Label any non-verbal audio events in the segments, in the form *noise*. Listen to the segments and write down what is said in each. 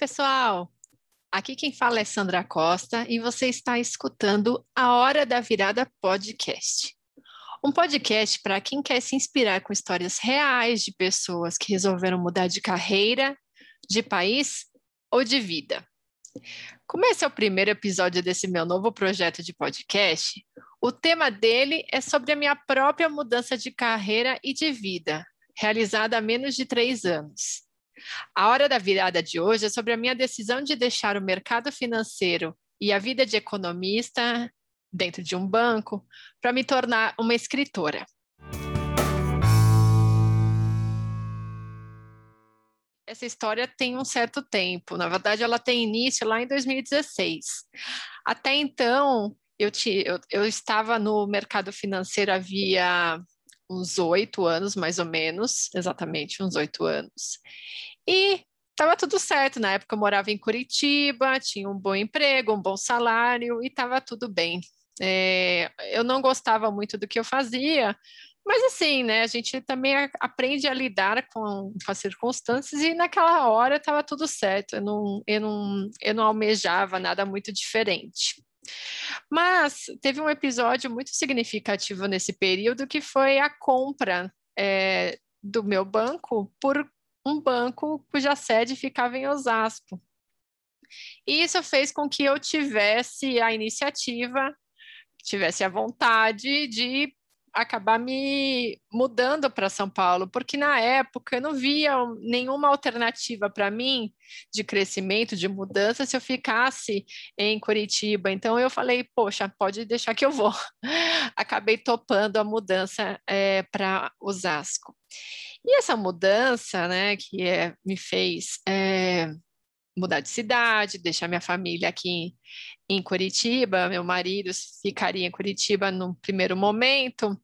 pessoal! Aqui quem fala é Sandra Costa e você está escutando a Hora da Virada Podcast. Um podcast para quem quer se inspirar com histórias reais de pessoas que resolveram mudar de carreira, de país ou de vida. Como esse é o primeiro episódio desse meu novo projeto de podcast, o tema dele é sobre a minha própria mudança de carreira e de vida, realizada há menos de três anos. A hora da virada de hoje é sobre a minha decisão de deixar o mercado financeiro e a vida de economista dentro de um banco para me tornar uma escritora. Essa história tem um certo tempo, na verdade, ela tem início lá em 2016. Até então, eu, te, eu, eu estava no mercado financeiro havia uns oito anos, mais ou menos, exatamente uns oito anos. E estava tudo certo. Na época eu morava em Curitiba, tinha um bom emprego, um bom salário e estava tudo bem. É, eu não gostava muito do que eu fazia, mas assim, né, a gente também aprende a lidar com, com as circunstâncias e naquela hora estava tudo certo, eu não, eu, não, eu não almejava nada muito diferente. Mas teve um episódio muito significativo nesse período que foi a compra é, do meu banco por um banco cuja sede ficava em Osasco. E isso fez com que eu tivesse a iniciativa, tivesse a vontade de acabar me mudando para São Paulo, porque na época eu não via nenhuma alternativa para mim de crescimento, de mudança, se eu ficasse em Curitiba. Então eu falei, poxa, pode deixar que eu vou. *laughs* Acabei topando a mudança é, para Osasco. E essa mudança, né, que é, me fez é, mudar de cidade, deixar minha família aqui em Curitiba, meu marido ficaria em Curitiba no primeiro momento,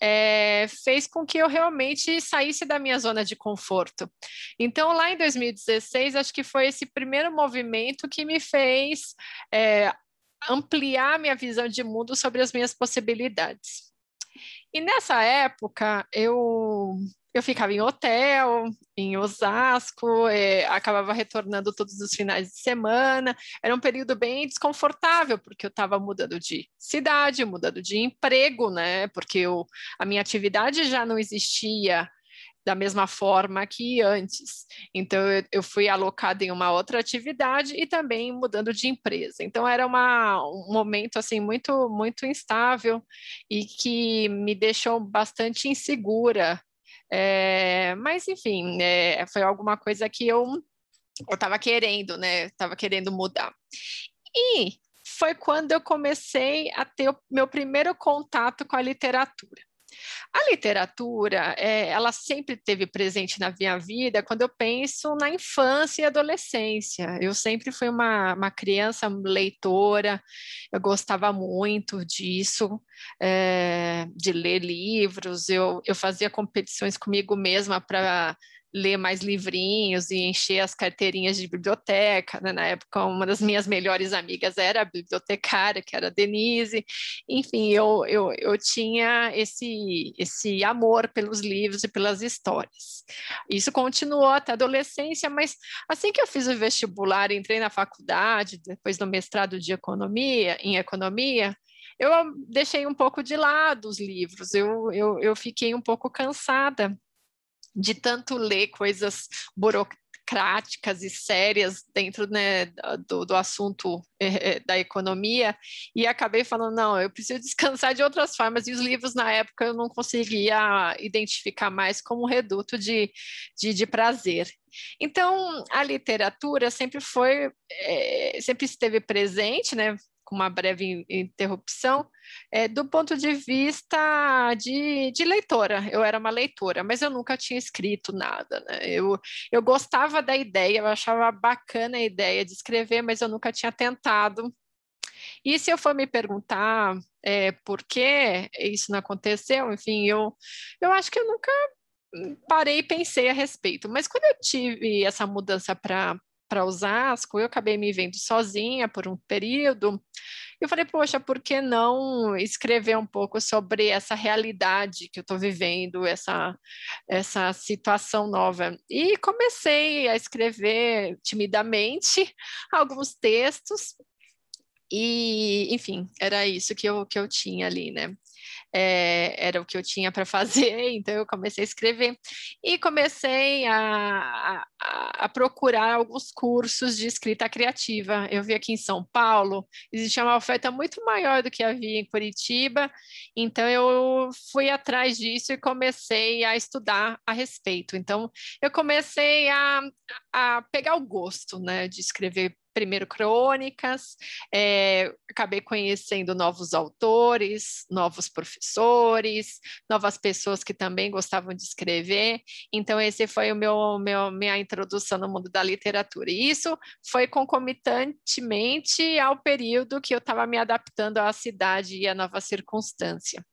é, fez com que eu realmente saísse da minha zona de conforto. Então, lá em 2016, acho que foi esse primeiro movimento que me fez é, ampliar minha visão de mundo sobre as minhas possibilidades. E nessa época, eu eu ficava em hotel, em Osasco, é, acabava retornando todos os finais de semana. Era um período bem desconfortável, porque eu estava mudando de cidade, mudando de emprego, né? Porque eu, a minha atividade já não existia da mesma forma que antes. Então, eu, eu fui alocada em uma outra atividade e também mudando de empresa. Então, era uma, um momento, assim, muito, muito instável e que me deixou bastante insegura é, mas, enfim, é, foi alguma coisa que eu estava querendo, né? Estava querendo mudar. E foi quando eu comecei a ter o meu primeiro contato com a literatura. A literatura, é, ela sempre teve presente na minha vida quando eu penso na infância e adolescência. Eu sempre fui uma, uma criança leitora, eu gostava muito disso, é, de ler livros, eu, eu fazia competições comigo mesma para ler mais livrinhos e encher as carteirinhas de biblioteca. Né? Na época, uma das minhas melhores amigas era a bibliotecária, que era a Denise. Enfim, eu, eu, eu tinha esse, esse amor pelos livros e pelas histórias. Isso continuou até a adolescência, mas assim que eu fiz o vestibular, entrei na faculdade, depois do mestrado de economia, em economia, eu deixei um pouco de lado os livros, eu, eu, eu fiquei um pouco cansada de tanto ler coisas burocráticas e sérias dentro né, do, do, assunto eh, da economia e acabei falando não eu preciso descansar de outras formas e os livros na época eu não conseguia identificar mais como reduto de, de, de prazer. Então a literatura sempre foi é, sempre esteve presente né com uma breve interrupção, é, do ponto de vista de, de, leitora. Eu era uma leitora, mas eu nunca tinha escrito nada. Né? Eu, eu gostava da ideia, eu achava bacana a ideia de escrever, mas eu nunca tinha tentado. E se eu for me perguntar é, por que isso não aconteceu, enfim, eu, eu acho que eu nunca parei e pensei a respeito. Mas quando eu tive essa mudança para para Osasco, eu acabei me vendo sozinha por um período, Eu falei, poxa, por que não escrever um pouco sobre essa realidade que eu estou vivendo, essa, essa situação nova? E comecei a escrever timidamente alguns textos, e, enfim, era isso que eu, que eu tinha ali, né? É, era o que eu tinha para fazer, *laughs* então eu comecei a escrever e comecei a, a, a, procurar alguns cursos de escrita criativa. Eu vi aqui em São Paulo, existia uma oferta muito maior do que havia em Curitiba, então eu fui atrás disso e comecei a estudar a respeito. Então eu comecei a, a pegar o gosto né, de escrever primeiro crônicas, é, acabei conhecendo novos autores, novos professores, novas pessoas que também gostavam de escrever. Então esse foi o meu, meu minha introdução no mundo da literatura. E isso foi concomitantemente ao período que eu estava me adaptando à cidade e à nova circunstância.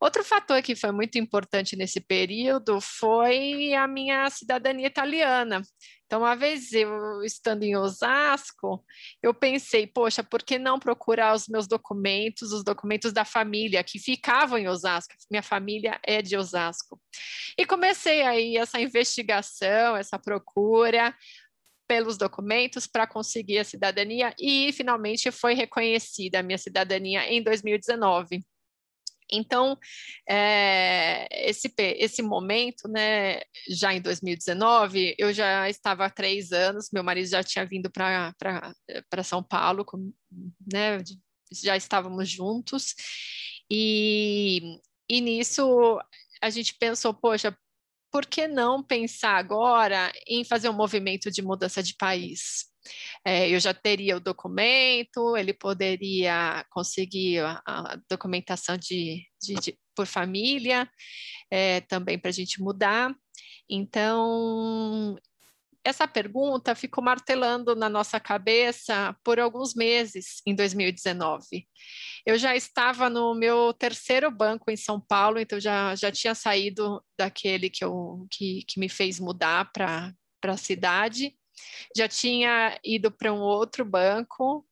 Outro fator que foi muito importante nesse período foi a minha cidadania italiana. Então, uma vez eu estando em Osasco, eu pensei, poxa, por que não procurar os meus documentos, os documentos da família que ficavam em Osasco? Minha família é de Osasco. E comecei aí essa investigação, essa procura pelos documentos para conseguir a cidadania e finalmente foi reconhecida a minha cidadania em 2019. Então, é, esse, esse momento, né, já em 2019, eu já estava há três anos, meu marido já tinha vindo para São Paulo, né, já estávamos juntos, e, e nisso a gente pensou, poxa, por que não pensar agora em fazer um movimento de mudança de país? É, eu já teria o documento, ele poderia conseguir a, a documentação de, de, de, por família, é, também para a gente mudar. Então, essa pergunta ficou martelando na nossa cabeça por alguns meses em 2019. Eu já estava no meu terceiro banco em São Paulo, então já, já tinha saído daquele que, eu, que, que me fez mudar para a cidade já tinha ido para um outro banco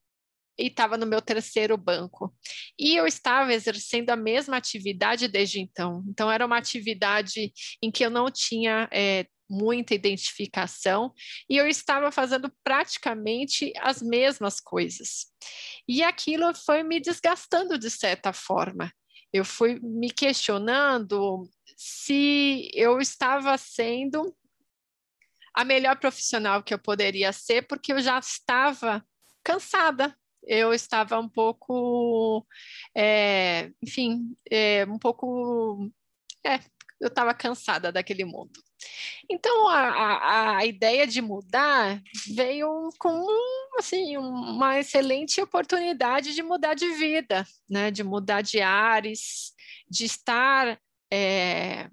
e estava no meu terceiro banco. E eu estava exercendo a mesma atividade desde então. Então, era uma atividade em que eu não tinha é, muita identificação e eu estava fazendo praticamente as mesmas coisas. E aquilo foi me desgastando de certa forma. Eu fui me questionando se eu estava sendo a melhor profissional que eu poderia ser, porque eu já estava cansada, eu estava um pouco, é, enfim, é, um pouco, é, eu estava cansada daquele mundo. Então, a, a, a, ideia de mudar veio com assim, uma excelente oportunidade de mudar de vida, né? de mudar de ares, de estar é,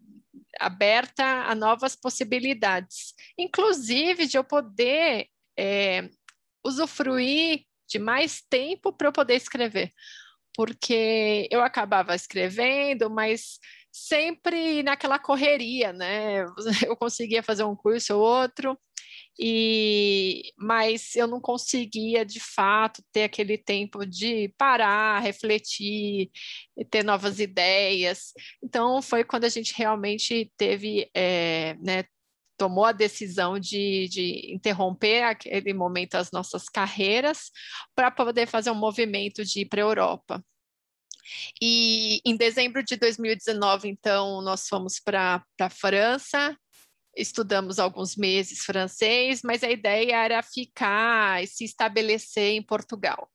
aberta a novas possibilidades, inclusive de eu poder é, usufruir de mais tempo para eu poder escrever, porque eu acabava escrevendo, mas sempre naquela correria, né? *laughs* Eu conseguia fazer um curso ou outro, e mas eu não conseguia de fato ter aquele tempo de parar, refletir, ter novas ideias. Então foi quando a gente realmente teve, é, né, tomou a decisão de, de interromper aquele momento as nossas carreiras para poder fazer um movimento de ir para a Europa. E em dezembro de 2019, então, nós fomos para a França, estudamos alguns meses francês, mas a ideia era ficar e se estabelecer em Portugal.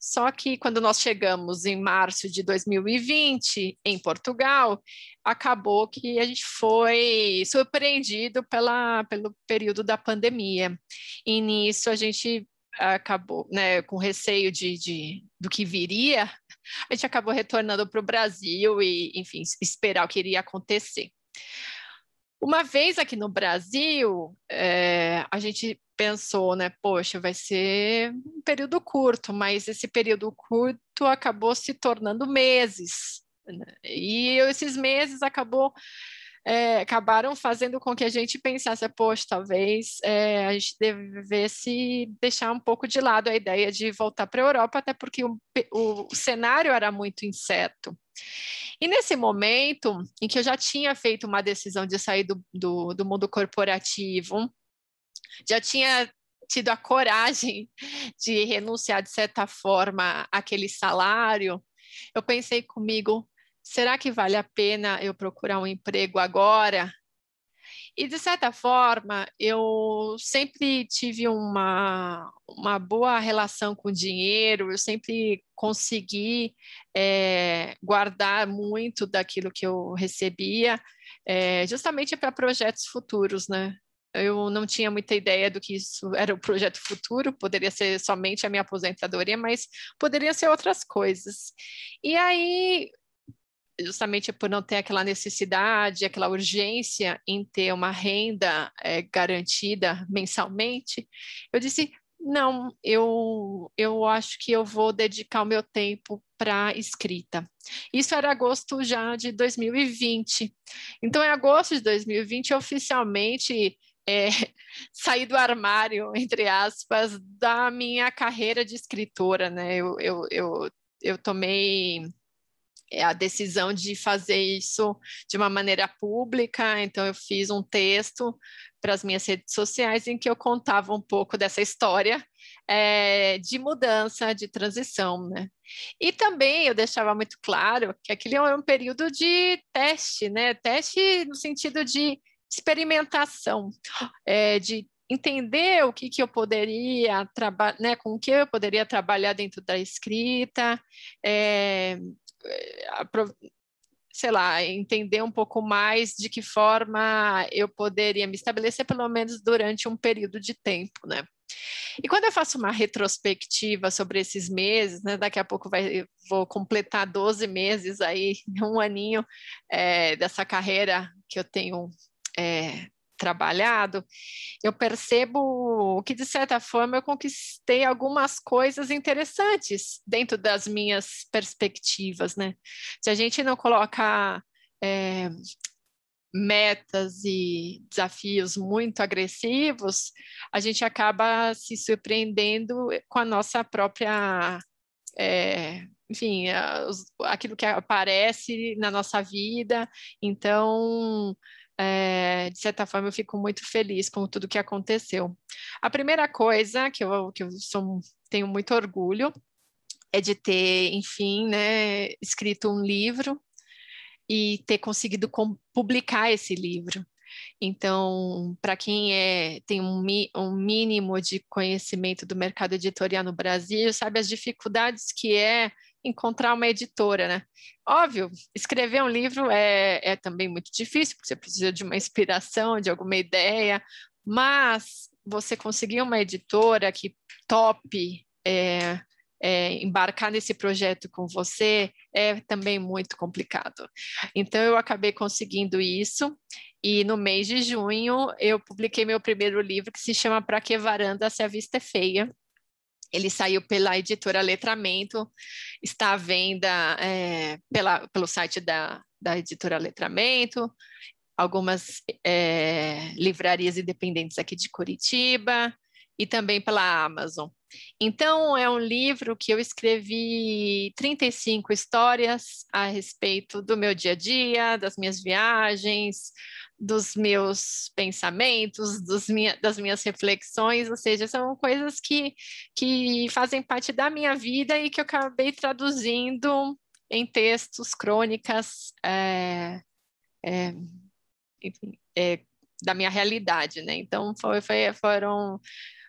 Só que quando nós chegamos em março de 2020 em Portugal, acabou que a gente foi surpreendido pela, pelo período da pandemia. E nisso a gente acabou, né, com receio de, de, do que viria, a gente acabou retornando para o Brasil e, enfim, esperar o que iria acontecer. Uma vez aqui no Brasil, é, a gente pensou, né, poxa, vai ser um período curto, mas esse período curto acabou se tornando meses. Né? E esses meses acabou é, acabaram fazendo com que a gente pensasse, poxa, talvez é, a gente devesse deixar um pouco de lado a ideia de voltar para a Europa, até porque o, o, cenário era muito incerto. E nesse momento em que eu já tinha feito uma decisão de sair do, do, do mundo corporativo, já tinha tido a coragem de renunciar, de certa forma, àquele salário, eu pensei comigo, será que vale a pena eu procurar um emprego agora? E, de certa forma, eu sempre tive uma, uma boa relação com o dinheiro, eu sempre consegui é, guardar muito daquilo que eu recebia, é, justamente para projetos futuros, né? Eu não tinha muita ideia do que isso era o projeto futuro, poderia ser somente a minha aposentadoria, mas poderia ser outras coisas. E aí, justamente por não ter aquela necessidade, aquela urgência em ter uma renda é, garantida mensalmente, eu disse: não, eu, eu acho que eu vou dedicar o meu tempo para escrita. Isso era agosto já de 2020. Então, em agosto de 2020, oficialmente *laughs* é, sair do armário, entre aspas, da minha carreira de escritora, né? Eu, eu, eu, eu tomei a decisão de fazer isso de uma maneira pública, então eu fiz um texto para as minhas redes sociais em que eu contava um pouco dessa história é, de mudança, de transição, né? E também eu deixava muito claro que aquele é um período de teste, né? Teste no sentido de experimentação, é, de entender o que, que eu poderia trabalhar, né, com o que eu poderia trabalhar dentro da escrita, é, sei lá, entender um pouco mais de que forma eu poderia me estabelecer, pelo menos durante um período de tempo, né? E quando eu faço uma retrospectiva sobre esses meses, né, daqui a pouco vai, vou completar 12 meses aí, *laughs* um aninho é, dessa carreira que eu tenho é, trabalhado, eu percebo que, de certa forma, eu conquistei algumas coisas interessantes dentro das minhas perspectivas, né? Se a gente não coloca é, metas e desafios muito agressivos, a gente acaba se surpreendendo com a nossa própria. É, enfim, aquilo que aparece na nossa vida. Então, é, de certa forma, eu fico muito feliz com tudo que aconteceu. A primeira coisa que eu, que eu sou, tenho muito orgulho é de ter, enfim, né, escrito um livro e ter conseguido publicar esse livro. Então, para quem é, tem um, um, mínimo de conhecimento do mercado editorial no Brasil, sabe as dificuldades que é encontrar uma editora, né? Óbvio, escrever um livro é, é também muito difícil, porque você precisa de uma inspiração, de alguma ideia, mas você conseguir uma editora que top é, é, embarcar nesse projeto com você é também muito complicado. Então, eu acabei conseguindo isso, e no mês de junho eu publiquei meu primeiro livro, que se chama Pra Que Varanda Se a Vista é Feia, ele saiu pela editora Letramento, está à venda é, pela, pelo site da, da editora Letramento, algumas é, livrarias independentes aqui de Curitiba e também pela Amazon. Então, é um livro que eu escrevi 35 histórias a respeito do meu dia a dia, das minhas viagens, dos meus pensamentos, dos minha, das minhas reflexões, ou seja, são coisas que, que fazem parte da minha vida e que eu acabei traduzindo em textos, crônicas, é, é, enfim, é, da minha realidade, né? Então, foi, foi, foram,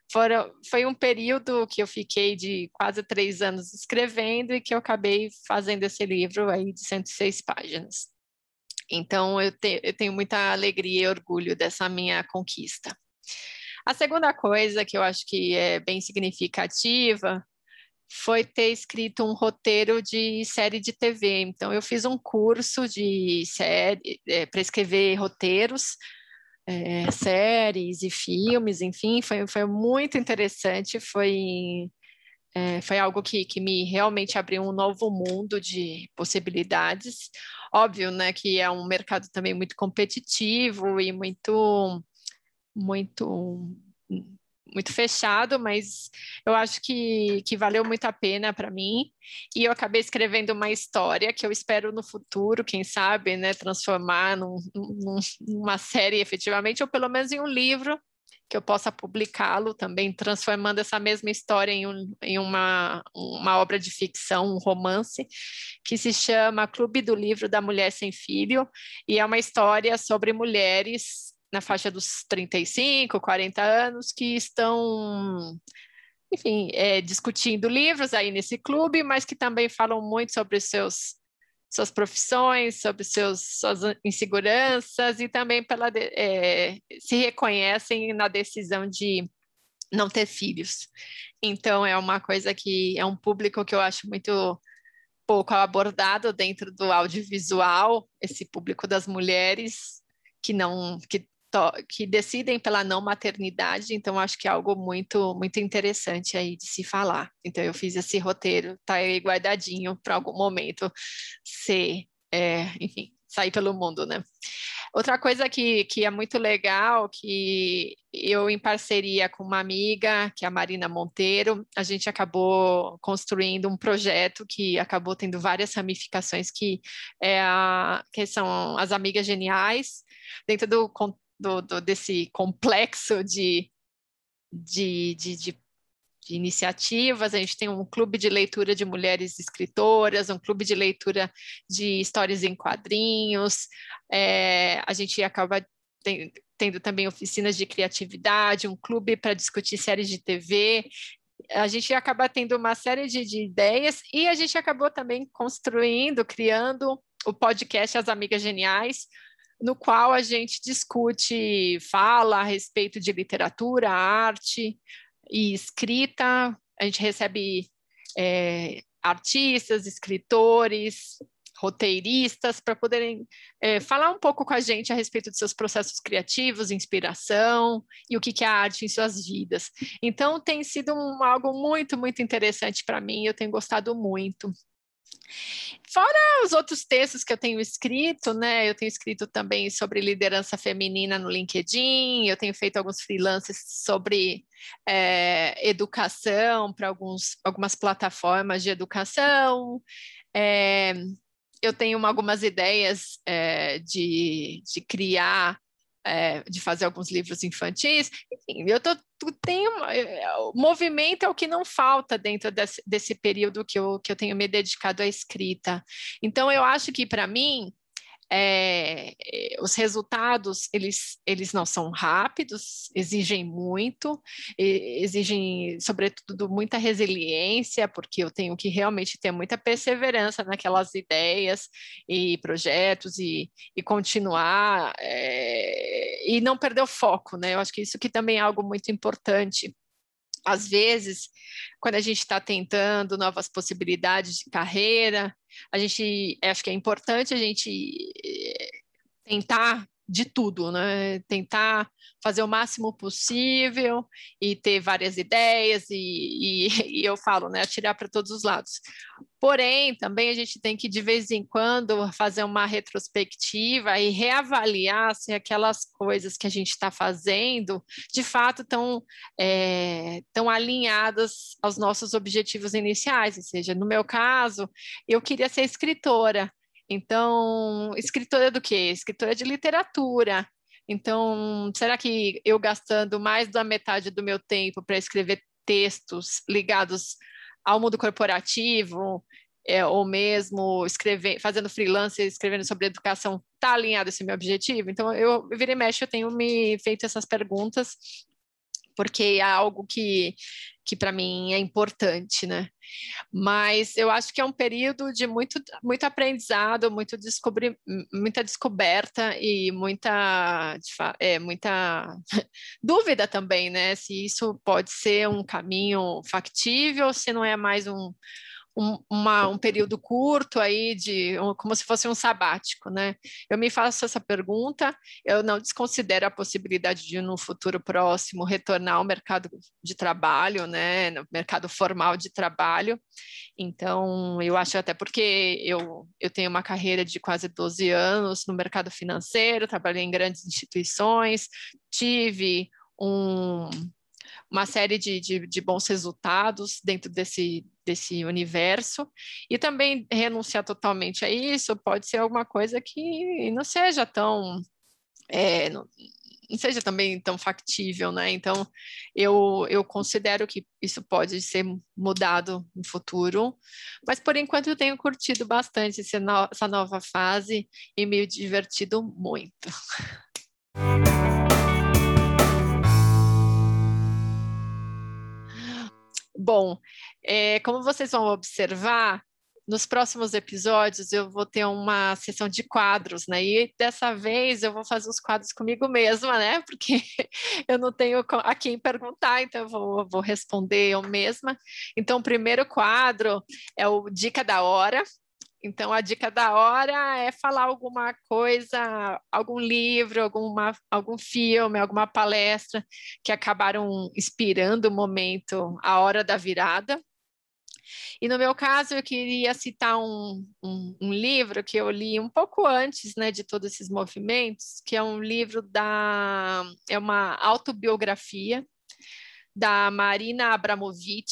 foram, foi um período que eu fiquei de quase três anos escrevendo e que eu acabei fazendo esse livro aí de 106 páginas. Então, eu, te, eu tenho muita alegria e orgulho dessa minha conquista. A segunda coisa que eu acho que é bem significativa foi ter escrito um roteiro de série de TV. Então, eu fiz um curso de série é, para escrever roteiros, é, séries e filmes, enfim, foi, foi muito interessante. Foi é, foi algo que, que me realmente abriu um novo mundo de possibilidades. Óbvio, né, que é um mercado também muito competitivo e muito, muito, muito fechado, mas eu acho que, que valeu muito a pena para mim. E eu acabei escrevendo uma história que eu espero no futuro, quem sabe, né, transformar num, num, numa série efetivamente, ou pelo menos em um livro que eu possa publicá-lo também, transformando essa mesma história em, um, em uma, uma obra de ficção, um romance, que se chama Clube do Livro da Mulher Sem Filho, e é uma história sobre mulheres na faixa dos 35, 40 anos que estão enfim, é, discutindo livros aí nesse clube, mas que também falam muito sobre seus suas profissões, sobre seus, suas inseguranças e também pela, é, se reconhecem na decisão de não ter filhos. Então é uma coisa que é um público que eu acho muito pouco abordado dentro do audiovisual, esse público das mulheres que não que que decidem pela não maternidade, então acho que é algo muito muito interessante aí de se falar. Então eu fiz esse roteiro, tá aí guardadinho para algum momento ser, é, enfim, sair pelo mundo, né? Outra coisa que, que é muito legal, que eu, em parceria com uma amiga, que é a Marina Monteiro, a gente acabou construindo um projeto que acabou tendo várias ramificações, que, é a, que são as Amigas Geniais, dentro do, do, do desse complexo de, de, de, de, iniciativas. A gente tem um clube de leitura de mulheres escritoras, um clube de leitura de histórias em quadrinhos. É, a gente acaba tendo também oficinas de criatividade, um clube para discutir séries de TV. A gente acaba tendo uma série de, de ideias e a gente acabou também construindo, criando o podcast As Amigas Geniais, no qual a gente discute, fala a respeito de literatura, arte e escrita. A gente recebe é, artistas, escritores, roteiristas para poderem é, falar um pouco com a gente a respeito dos seus processos criativos, inspiração e o que, que é a arte em suas vidas. Então tem sido um, algo muito, muito interessante para mim, eu tenho gostado muito. Fora os outros textos que eu tenho escrito, né? Eu tenho escrito também sobre liderança feminina no LinkedIn, eu tenho feito alguns freelances sobre é, educação para algumas plataformas de educação. É, eu tenho algumas ideias é, de, de criar é, de fazer alguns livros infantis. Enfim, eu tô, tenho, é, movimento é o que não falta dentro desse, desse período que eu, que eu tenho me dedicado à escrita. Então, eu acho que, para mim, é, os resultados eles, eles não são rápidos, exigem muito, exigem, sobretudo, muita resiliência, porque eu tenho que realmente ter muita perseverança naquelas ideias e projetos e, e continuar é, e não perder o foco, né? Eu acho que isso que também é algo muito importante às vezes, quando a gente está tentando novas possibilidades de carreira, a gente acho que é importante a gente eh, tentar de tudo, né? Tentar fazer o máximo possível e ter várias ideias e, e, *laughs* e eu falo, né? Atirar para todos os lados. Porém, também a gente tem que de vez em quando fazer uma retrospectiva e reavaliar se aquelas coisas que a gente está fazendo de fato estão é, tão alinhadas aos nossos objetivos iniciais. Ou seja, no meu caso, eu queria ser escritora. Então, escritora do quê? Escritora de literatura. Então, será que eu gastando mais da metade do meu tempo para escrever textos ligados ao mundo corporativo, é, ou mesmo escrever, fazendo freelance, escrevendo sobre educação, está alinhado esse meu objetivo? Então, eu, eu vira e mexe, eu tenho me feito essas perguntas porque é algo que, que para mim é importante, né? Mas eu acho que é um período de muito, muito aprendizado, muito descobri, muita descoberta e muita, é, muita *laughs* dúvida também, né? Se isso pode ser um caminho factível, se não é mais um, um, uma, um período curto aí de um, como se fosse um sabático, né? Eu me faço essa pergunta, eu não desconsidero a possibilidade de no futuro próximo retornar ao mercado de trabalho, né? No mercado formal de trabalho. Então, eu acho até porque eu, eu tenho uma carreira de quase 12 anos no mercado financeiro, trabalhei em grandes instituições, tive um uma série de, de, de, bons resultados dentro desse, desse universo, e também renunciar totalmente a isso pode ser alguma coisa que não seja tão. É, não, não seja também tão factível, né? Então, eu, eu considero que isso pode ser mudado no futuro, mas por enquanto eu tenho curtido bastante essa nova fase e me divertido muito. *laughs* Bom, é, como vocês vão observar, nos próximos episódios eu vou ter uma sessão de quadros, né? E dessa vez eu vou fazer os quadros comigo mesma, né? *laughs* Porque eu não tenho a quem perguntar, então eu vou, vou responder eu mesma. Então, o primeiro quadro é o Dica da Hora, então, a dica da hora é falar alguma coisa, algum livro, alguma, algum filme, alguma palestra que acabaram inspirando o momento, a hora da virada. E no meu caso, eu queria citar um, um, um, livro que eu li um pouco antes né, de todos esses movimentos, que é um livro da. é uma autobiografia da Marina Abramovic,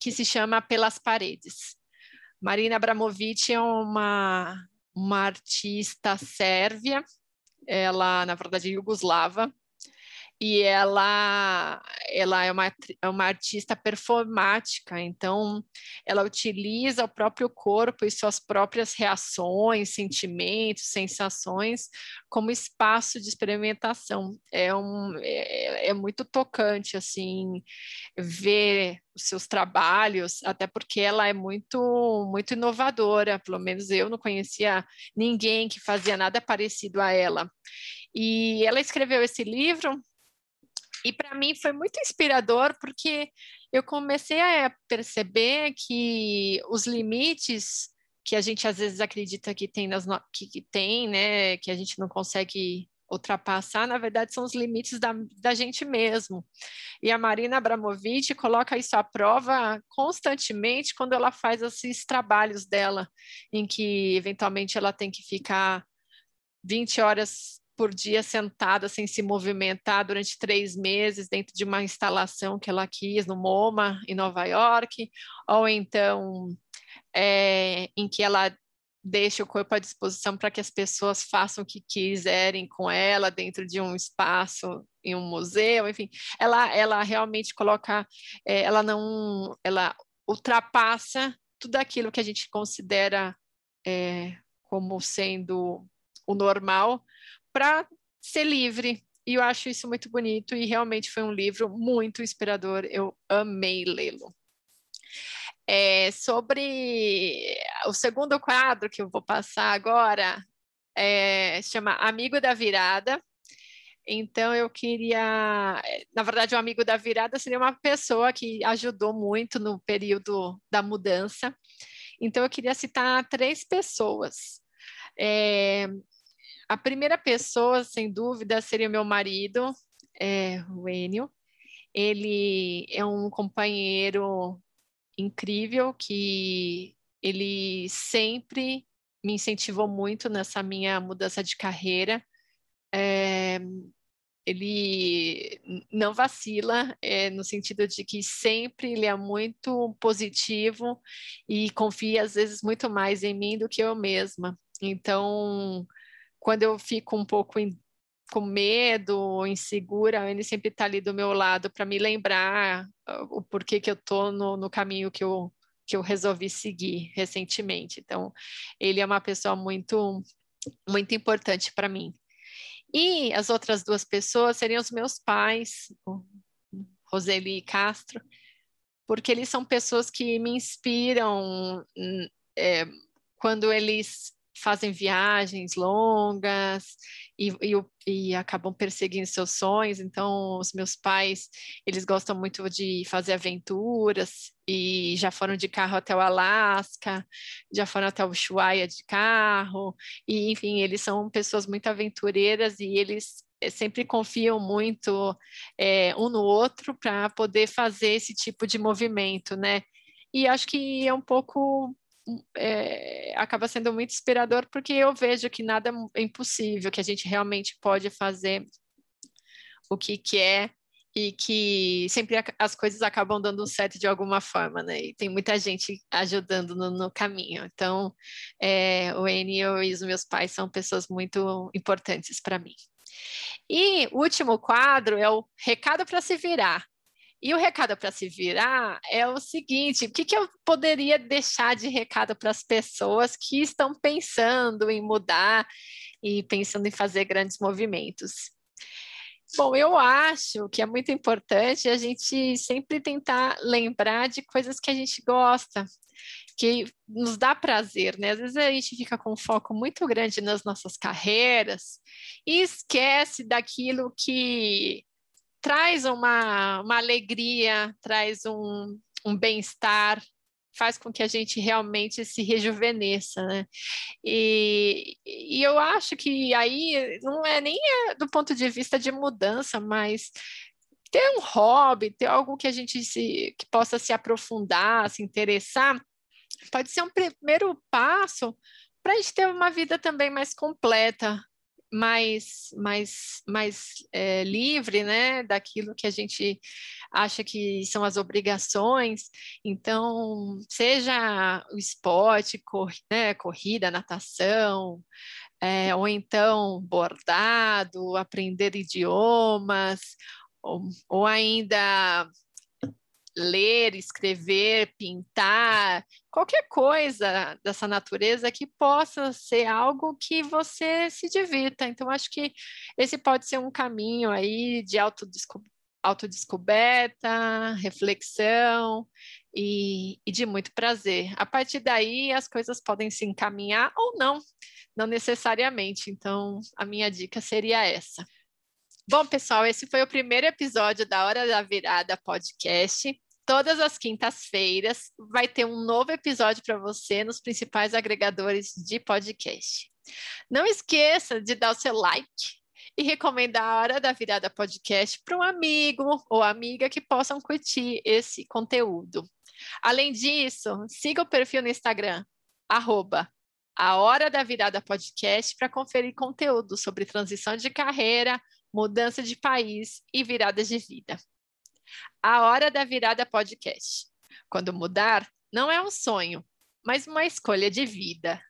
que se chama Pelas Paredes. Marina Abramovic é uma, uma artista sérvia, ela, na verdade, é iugoslava, e ela, ela é, uma, é uma artista performática, então ela utiliza o próprio corpo e suas próprias reações, sentimentos, sensações como espaço de experimentação. É, um, é, é muito tocante, assim, ver os seus trabalhos, até porque ela é muito, muito inovadora, pelo menos eu não conhecia ninguém que fazia nada parecido a ela. E ela escreveu esse livro e para mim foi muito inspirador, porque eu comecei a perceber que os limites que a gente às vezes acredita que tem, nas no... que, que, tem, né, que a gente não consegue ultrapassar, na verdade são os limites da, da gente mesmo. E a Marina Abramovic coloca isso à prova constantemente quando ela faz esses trabalhos dela, em que eventualmente ela tem que ficar 20 horas por dia sentada sem se movimentar durante três meses dentro de uma instalação que ela quis no MoMA em Nova York, ou então é, em que ela deixa o corpo à disposição para que as pessoas façam o que quiserem com ela dentro de um espaço em um museu, enfim, ela ela realmente coloca, é, ela não, ela ultrapassa tudo aquilo que a gente considera é, como sendo o normal para ser livre. E eu acho isso muito bonito e realmente foi um livro muito inspirador. Eu amei lê-lo. É, sobre o segundo quadro que eu vou passar agora, é, chama Amigo da Virada. Então, eu queria. Na verdade, o amigo da virada seria uma pessoa que ajudou muito no período da mudança. Então, eu queria citar três pessoas. É, a primeira pessoa, sem dúvida, seria meu marido, é, o Enio. Ele é um companheiro incrível que ele sempre me incentivou muito nessa minha mudança de carreira. É, ele não vacila, é, no sentido de que sempre ele é muito positivo e confia, às vezes, muito mais em mim do que eu mesma. Então, quando eu fico um pouco in, com medo, insegura, ele sempre está ali do meu lado para me lembrar uh, o porquê que eu estou no, no caminho que eu, que eu resolvi seguir recentemente. Então, ele é uma pessoa muito, muito importante para mim. E as outras duas pessoas seriam os meus pais, Roseli e Castro, porque eles são pessoas que me inspiram é, quando eles fazem viagens longas e, e, e, acabam perseguindo seus sonhos. Então, os meus pais, eles gostam muito de fazer aventuras e já foram de carro até o Alasca, já foram até o Ushuaia de carro, e enfim, eles são pessoas muito aventureiras e eles eh, sempre confiam muito é, um no outro para poder fazer esse tipo de movimento, né? E acho que é um pouco é, acaba sendo muito inspirador porque eu vejo que nada é impossível, que a gente realmente pode fazer o que quer e que sempre as coisas acabam dando certo de alguma forma, né? E tem muita gente ajudando no, no caminho. Então, é, o Enio e os meus pais são pessoas muito importantes para mim. E o último quadro é o recado para se virar. E o recado para se virar é o seguinte: o que, que eu poderia deixar de recado para as pessoas que estão pensando em mudar e pensando em fazer grandes movimentos? Bom, eu acho que é muito importante a gente sempre tentar lembrar de coisas que a gente gosta, que nos dá prazer, né? Às vezes a gente fica com um foco muito grande nas nossas carreiras e esquece daquilo que traz uma, uma alegria, traz um, um bem-estar, faz com que a gente realmente se rejuvenesça, né? E, e eu acho que aí não é nem é do ponto de vista de mudança, mas ter um hobby, ter algo que a gente se, que possa se aprofundar, se interessar, pode ser um primeiro passo para a gente ter uma vida também mais completa, mais, mais, mais é, livre, né, daquilo que a gente acha que são as obrigações. Então, seja o esporte, cor, né, corrida, natação, é, ou então bordado, aprender idiomas, ou, ou ainda ler, escrever, pintar, qualquer coisa dessa natureza que possa ser algo que você se divirta. Então, acho que esse pode ser um caminho aí de autodescoberta, reflexão e, e, de muito prazer. A partir daí, as coisas podem se encaminhar ou não, não necessariamente. Então, a minha dica seria essa. Bom, pessoal, esse foi o primeiro episódio da Hora da Virada podcast. Todas as quintas-feiras vai ter um novo episódio para você nos principais agregadores de podcast. Não esqueça de dar o seu like e recomendar a Hora da Virada Podcast para um amigo ou amiga que possam curtir esse conteúdo. Além disso, siga o perfil no Instagram, arroba a Hora da Virada Podcast para conferir conteúdo sobre transição de carreira, mudança de país e viradas de vida. A Hora da Virada Podcast. Quando mudar, não é um sonho, mas uma escolha de vida.